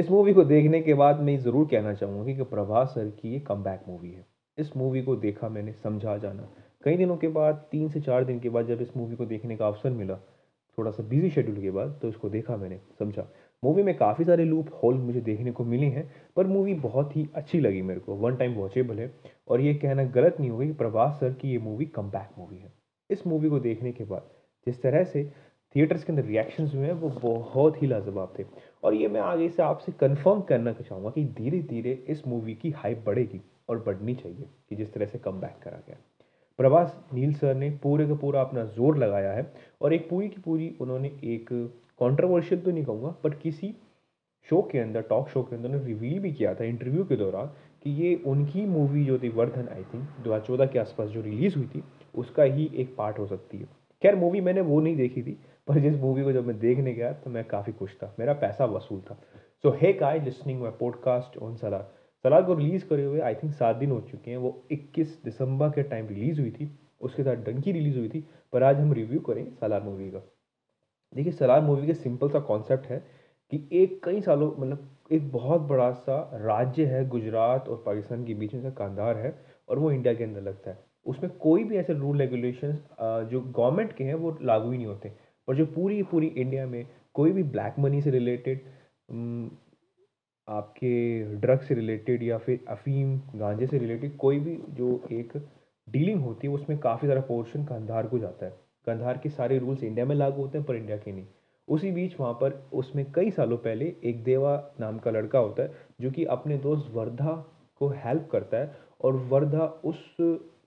इस मूवी को देखने के बाद मैं ज़रूर कहना चाहूँगा कि प्रभास सर की ये कम मूवी है। इस मूवी को देखा मैंने, समझा जाना। कई दिनों के बाद, तीन से चार दिन के बाद जब इस मूवी को देखने का अवसर मिला थोड़ा सा बिज़ी शेड्यूल के बाद तो इसको देखा मैंने, समझा। मूवी में काफ़ी सारे लूप होल मुझे देखने को मिले हैं, पर मूवी बहुत ही अच्छी लगी मेरे को वन टाइम वॉचेबल है। और ये कहना गलत नहीं होगा कि प्रभास सर की ये मूवी कम मूवी है। इस मूवी को देखने के बाद, जिस तरह से थिएटर्स के अंदर रिएक्शंस हुए हैं वो बहुत ही लाजवाब थे। और ये मैं आगे से आपसे कंफर्म करना चाहूँगा कि धीरे धीरे इस मूवी की हाइप बढ़ेगी और बढ़नी चाहिए कि जिस तरह से कम बैक करा गया प्रभास नील सर ने पूरे का पूरा अपना ज़ोर लगाया है और एक पूरी की पूरी उन्होंने एक कंट्रोवर्शियल तो नहीं कहूँगा बट किसी शो के अंदर टॉक शो के अंदर उन्होंने रिवील भी किया था इंटरव्यू के दौरान कि ये उनकी मूवी जो थी वर्धन आई थिंक दो हज़ार चौदह के आसपास जो रिलीज़ हुई थी, उसका ही एक पार्ट हो सकती है। खैर मूवी मैंने वो नहीं देखी थी, पर जिस मूवी को जब मैं देखने गया तो मैं काफ़ी खुश था। मेरा पैसा वसूल था। So hey guys listening my podcast on Salaar Salaar को रिलीज़ करे हुए आई थिंक सात दिन हो चुके हैं। वो 21 दिसंबर के टाइम रिलीज़ हुई थी। उसके साथ डंकी रिलीज़ हुई थी, पर आज हम रिव्यू करें सलार मूवी का। देखिए सलार मूवी का सिंपल सा कॉन्सेप्ट है कि एक कई सालों मतलब एक बहुत बड़ा सा राज्य है, गुजरात और पाकिस्तान के बीच में से कांधार है और वो इंडिया के अंदर लगता है। उसमें कोई भी ऐसे रूल रेगुलेशन जो गवर्नमेंट के हैं, वो लागू ही नहीं होते। और जो पूरी पूरी इंडिया में कोई भी ब्लैक मनी से रिलेटेड आपके ड्रग से रिलेटेड या फिर अफ़ीम, गांजे से रिलेटेड कोई भी जो एक डीलिंग होती है, उसमें काफ़ी सारा पोर्शन कंधार को जाता है। कंधार के सारे रूल्स इंडिया में लागू होते हैं, पर इंडिया के नहीं। उसी बीच वहाँ पर उसमें कई सालों पहले एक देवा नाम का लड़का होता है, जो कि अपने दोस्त वर्धा को हेल्प करता है, और वर्धा उस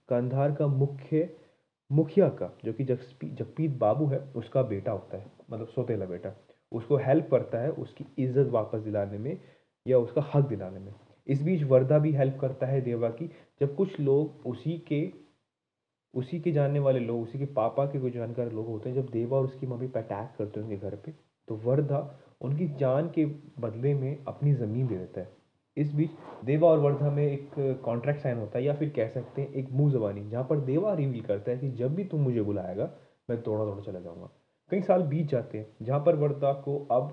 कंधार का मुख्य, मुखिया का, जो कि जगपीत बाबू है, उसका बेटा होता है मतलब सोतेला बेटा। उसको हेल्प करता है, उसकी इज़्ज़त वापस दिलाने में या उसका हक दिलाने में। इस बीच वर्धा भी हेल्प करता है देवा की। जब कुछ लोग उसी के उसी के जानने वाले लोग, उसी के पापा के कुछ जानकार लोग होते हैं, जब देवा और उसकी मम्मी पर अटैक करते हैं उनके घर पे तो वर्धा उनकी जान के बदले में अपनी ज़मीन दे देता है। इस बीच देवा और वर्धा में एक कॉन्ट्रैक्ट साइन होता है या फिर कह सकते हैं एक मुँह जबानी, जहाँ पर देवा रिवील करता है कि जब भी तुम मुझे बुलाएगा, मैं दौड़ा दौड़ा चला जाऊँगा। कई साल बीत जाते हैं, जहाँ पर वर्धा को अब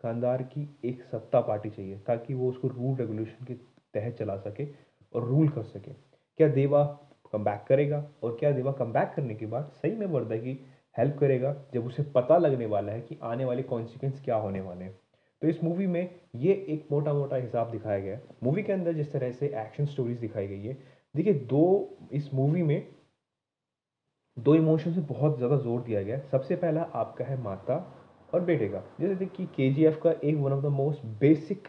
खानदार की एक सत्ता पार्टी चाहिए, ताकि वो उसको रूल रेगुलेशन के तहत चला सके और रूल कर सके। क्या देवा कम बैक करेगा और क्या देवा कम बैक करने के बाद सही में वर्दा की हेल्प करेगा, जब उसे पता लगने वाला है कि आने वाले कॉन्सिक्वेंस क्या होने वाले हैं? तो इस मूवी में ये एक मोटा मोटा हिसाब दिखाया गया है। मूवी के अंदर जिस तरह से एक्शन स्टोरीज दिखाई गई है, देखिए दो, इस मूवी में दो इमोशन से बहुत ज़्यादा ज़ोर दिया गया है। सबसे पहला आपका है माता और बेटे का। जैसे देखिए के जी एफ़ का एक one of the most basic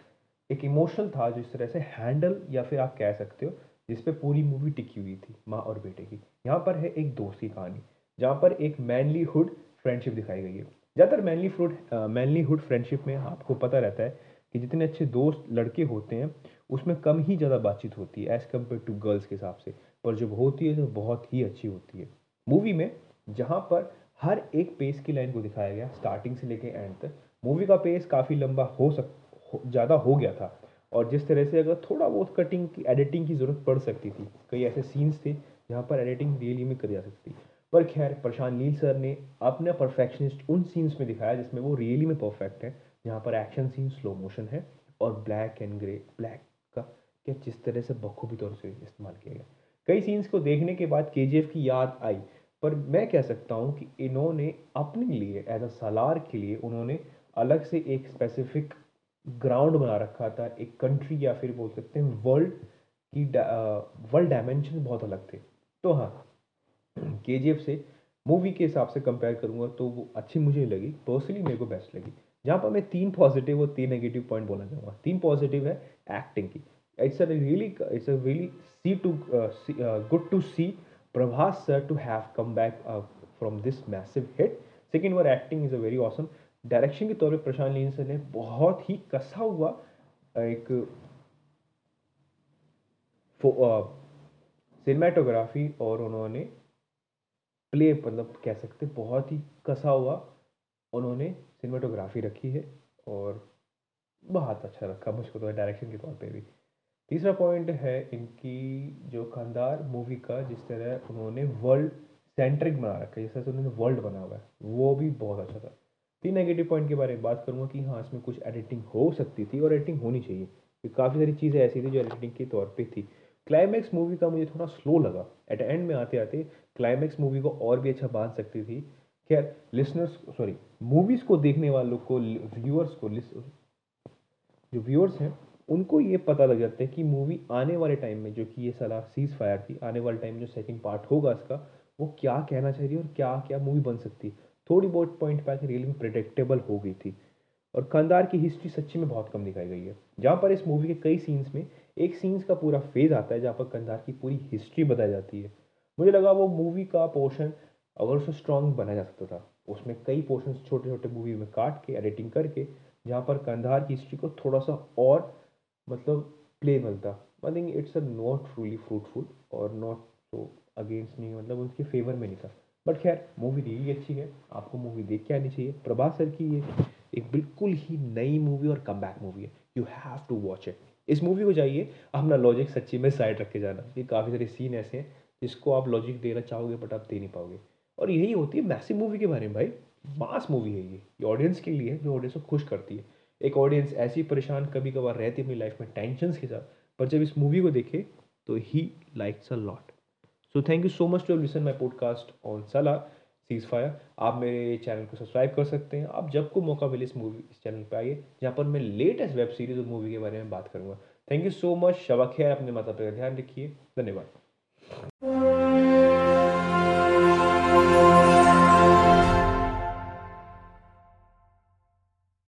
एक इमोशनल था जिस तरह से हैंडल या फिर आप कह सकते हो, जिस पे पूरी मूवी टिकी हुई थी, माँ और बेटे की। यहाँ पर है एक दोस्ती कहानी, जहाँ पर एक मैनली हुड फ्रेंडशिप दिखाई गई है। ज़्यादातर मैनली फ्रूड मैनली हुड फ्रेंडशिप में आपको पता रहता है कि जितने अच्छे दोस्त लड़के होते हैं, उसमें कम ही ज़्यादा बातचीत होती है एज़ कंपेयर टू गर्ल्स के हिसाब से। पर जब होती है तो बहुत ही अच्छी होती है। मूवी में जहाँ पर हर एक पेस की लाइन को दिखाया गया स्टार्टिंग से लेके एंड तक मूवी का पेस काफ़ी लंबा हो सक ज़्यादा हो गया था। और जिस तरह से अगर थोड़ा बहुत कटिंग की एडिटिंग की ज़रूरत पड़ सकती थी, कई ऐसे सीन्स थे जहाँ पर एडिटिंग रियली में करी जा सकती पर खैर प्रशांत नील सर ने अपना परफेक्शनिस्ट उन सीन्स में दिखाया जिसमें वो रियली में परफेक्ट है, जहाँ पर एक्शन सीन स्लो मोशन है और ब्लैक एंड ग्रे ब्लैक का क्या जिस तरह से बखूबी तौर से इस्तेमाल किया गया। कई सीन्स को देखने के बाद के की याद आई, पर मैं कह सकता हूँ कि इन्होंने अपने लिए एज अ सलार के लिए, उन्होंने अलग से एक स्पेसिफिक ग्राउंड बना रखा था, एक कंट्री या फिर बोल सकते हैं वर्ल्ड की वर्ल्ड डायमेंशन बहुत अलग थे। तो हाँ के से मूवी के हिसाब से कंपेयर करूँगा तो वो अच्छी मुझे लगी। पर्सनली मेरे को बेस्ट लगी। जहाँ पर मैं तीन पॉजिटिव और तीन नेगेटिव पॉइंट बोलना चाहूँगा। तीन पॉजिटिव है एक्टिंग की। It's a really it's a really see too good to see sir to have come back uh, from this massive hit. Second were acting is a very awesome direction के तौर पर प्रशांत लीन sir ने बहुत ही कसा हुआ एक cinematography और उन्होंने प्ले मतलब कह सकते बहुत ही कसा हुआ। उन्होंने सिनेमाटोग्राफी रखी है और बहुत अच्छा रखा मुझको तो डायरेक्शन के तौर पे भी। तीसरा पॉइंट है इनकी जो खानदार मूवी का, जिस तरह उन्होंने वर्ल्ड सेंट्रिक बना रखा है, जिस तरह से उन्होंने वर्ल्ड बना हुआ है, वो भी बहुत अच्छा था। तीन नेगेटिव पॉइंट के बारे में बात करूँगा कि हाँ इसमें कुछ एडिटिंग हो सकती थी और एडिटिंग होनी चाहिए काफ़ी सारी चीज़ें ऐसी थी जो एडिटिंग के तौर पर थी। क्लाइमैक्स मूवी का मुझे थोड़ा स्लो लगा। एट एंड में आते आते क्लाइमैक्स मूवी को और भी अच्छा बाँध सकती थी। खैर लिसनर्स सॉरी मूवीज़ को देखने वालों को व्यूअर्स को जो व्यूअर्स हैं, उनको ये पता लग जाता है कि मूवी आने वाले टाइम में जो कि ये सलाह सीज फायर थी, आने वाले टाइम जो सेकंड पार्ट होगा इसका, वो क्या कहना चाह रही है और क्या क्या मूवी बन सकती है। थोड़ी बहुत पॉइंट पे आके रियली प्रिडिक्टेबल हो गई थी। और कंधार की हिस्ट्री सच्ची में बहुत कम दिखाई गई है। जहाँ पर इस मूवी के कई सीन्स में एक सीन्स का पूरा फ़ेज़ आता है जहाँ पर कंधार की पूरी हिस्ट्री बताई जाती है। मुझे लगा वो मूवी का पोर्शन अगर उसे स्ट्रॉन्ग बनाया जा सकता था, उसमें कई पोर्शन छोटे छोटे मूवी में काट के एडिटिंग करके, जहाँ पर कंधार की हिस्ट्री को थोड़ा सा और मतलब प्ले मिलता I think it's a not truly fruitful और नॉट सो अगेंस्ट नहीं मतलब उनके फेवर में नहीं था। बट खैर मूवी रियली अच्छी है। आपको मूवी देख के आनी चाहिए। प्रभास सर की ये एक बिल्कुल ही नई मूवी और कम मूवी है। You have to watch it इस मूवी को जाइए, अपना लॉजिक सच्ची में साइड रख के जाना। ये काफ़ी सारे सीन ऐसे हैं, जिसको आप लॉजिक देना चाहोगे बट आप दे नहीं पाओगे। और यही होती है मैसिव मूवी के बारे में भाई। मास मूवी है ये। ये ऑडियंस के लिए है, जो ऑडियंस को खुश करती है। एक ऑडियंस ऐसी परेशान कभी कभार रहती है अपनी लाइफ में टेंशन के साथ, पर जब इस मूवी को देखे तो ही likes a lot so thank you so much to listen my podcast on सला सीज फायर आप मेरे चैनल को सब्सक्राइब कर सकते हैं। आप जब को मौका मिले इस मूवी इस चैनल पर आइए, जहाँ पर मैं लेटेस्ट वेब सीरीज़ और मूवी के बारे में बात करूँगा। थैंक यू सो मच शबा खैर, अपने माता पिता का ध्यान रखिए। धन्यवाद।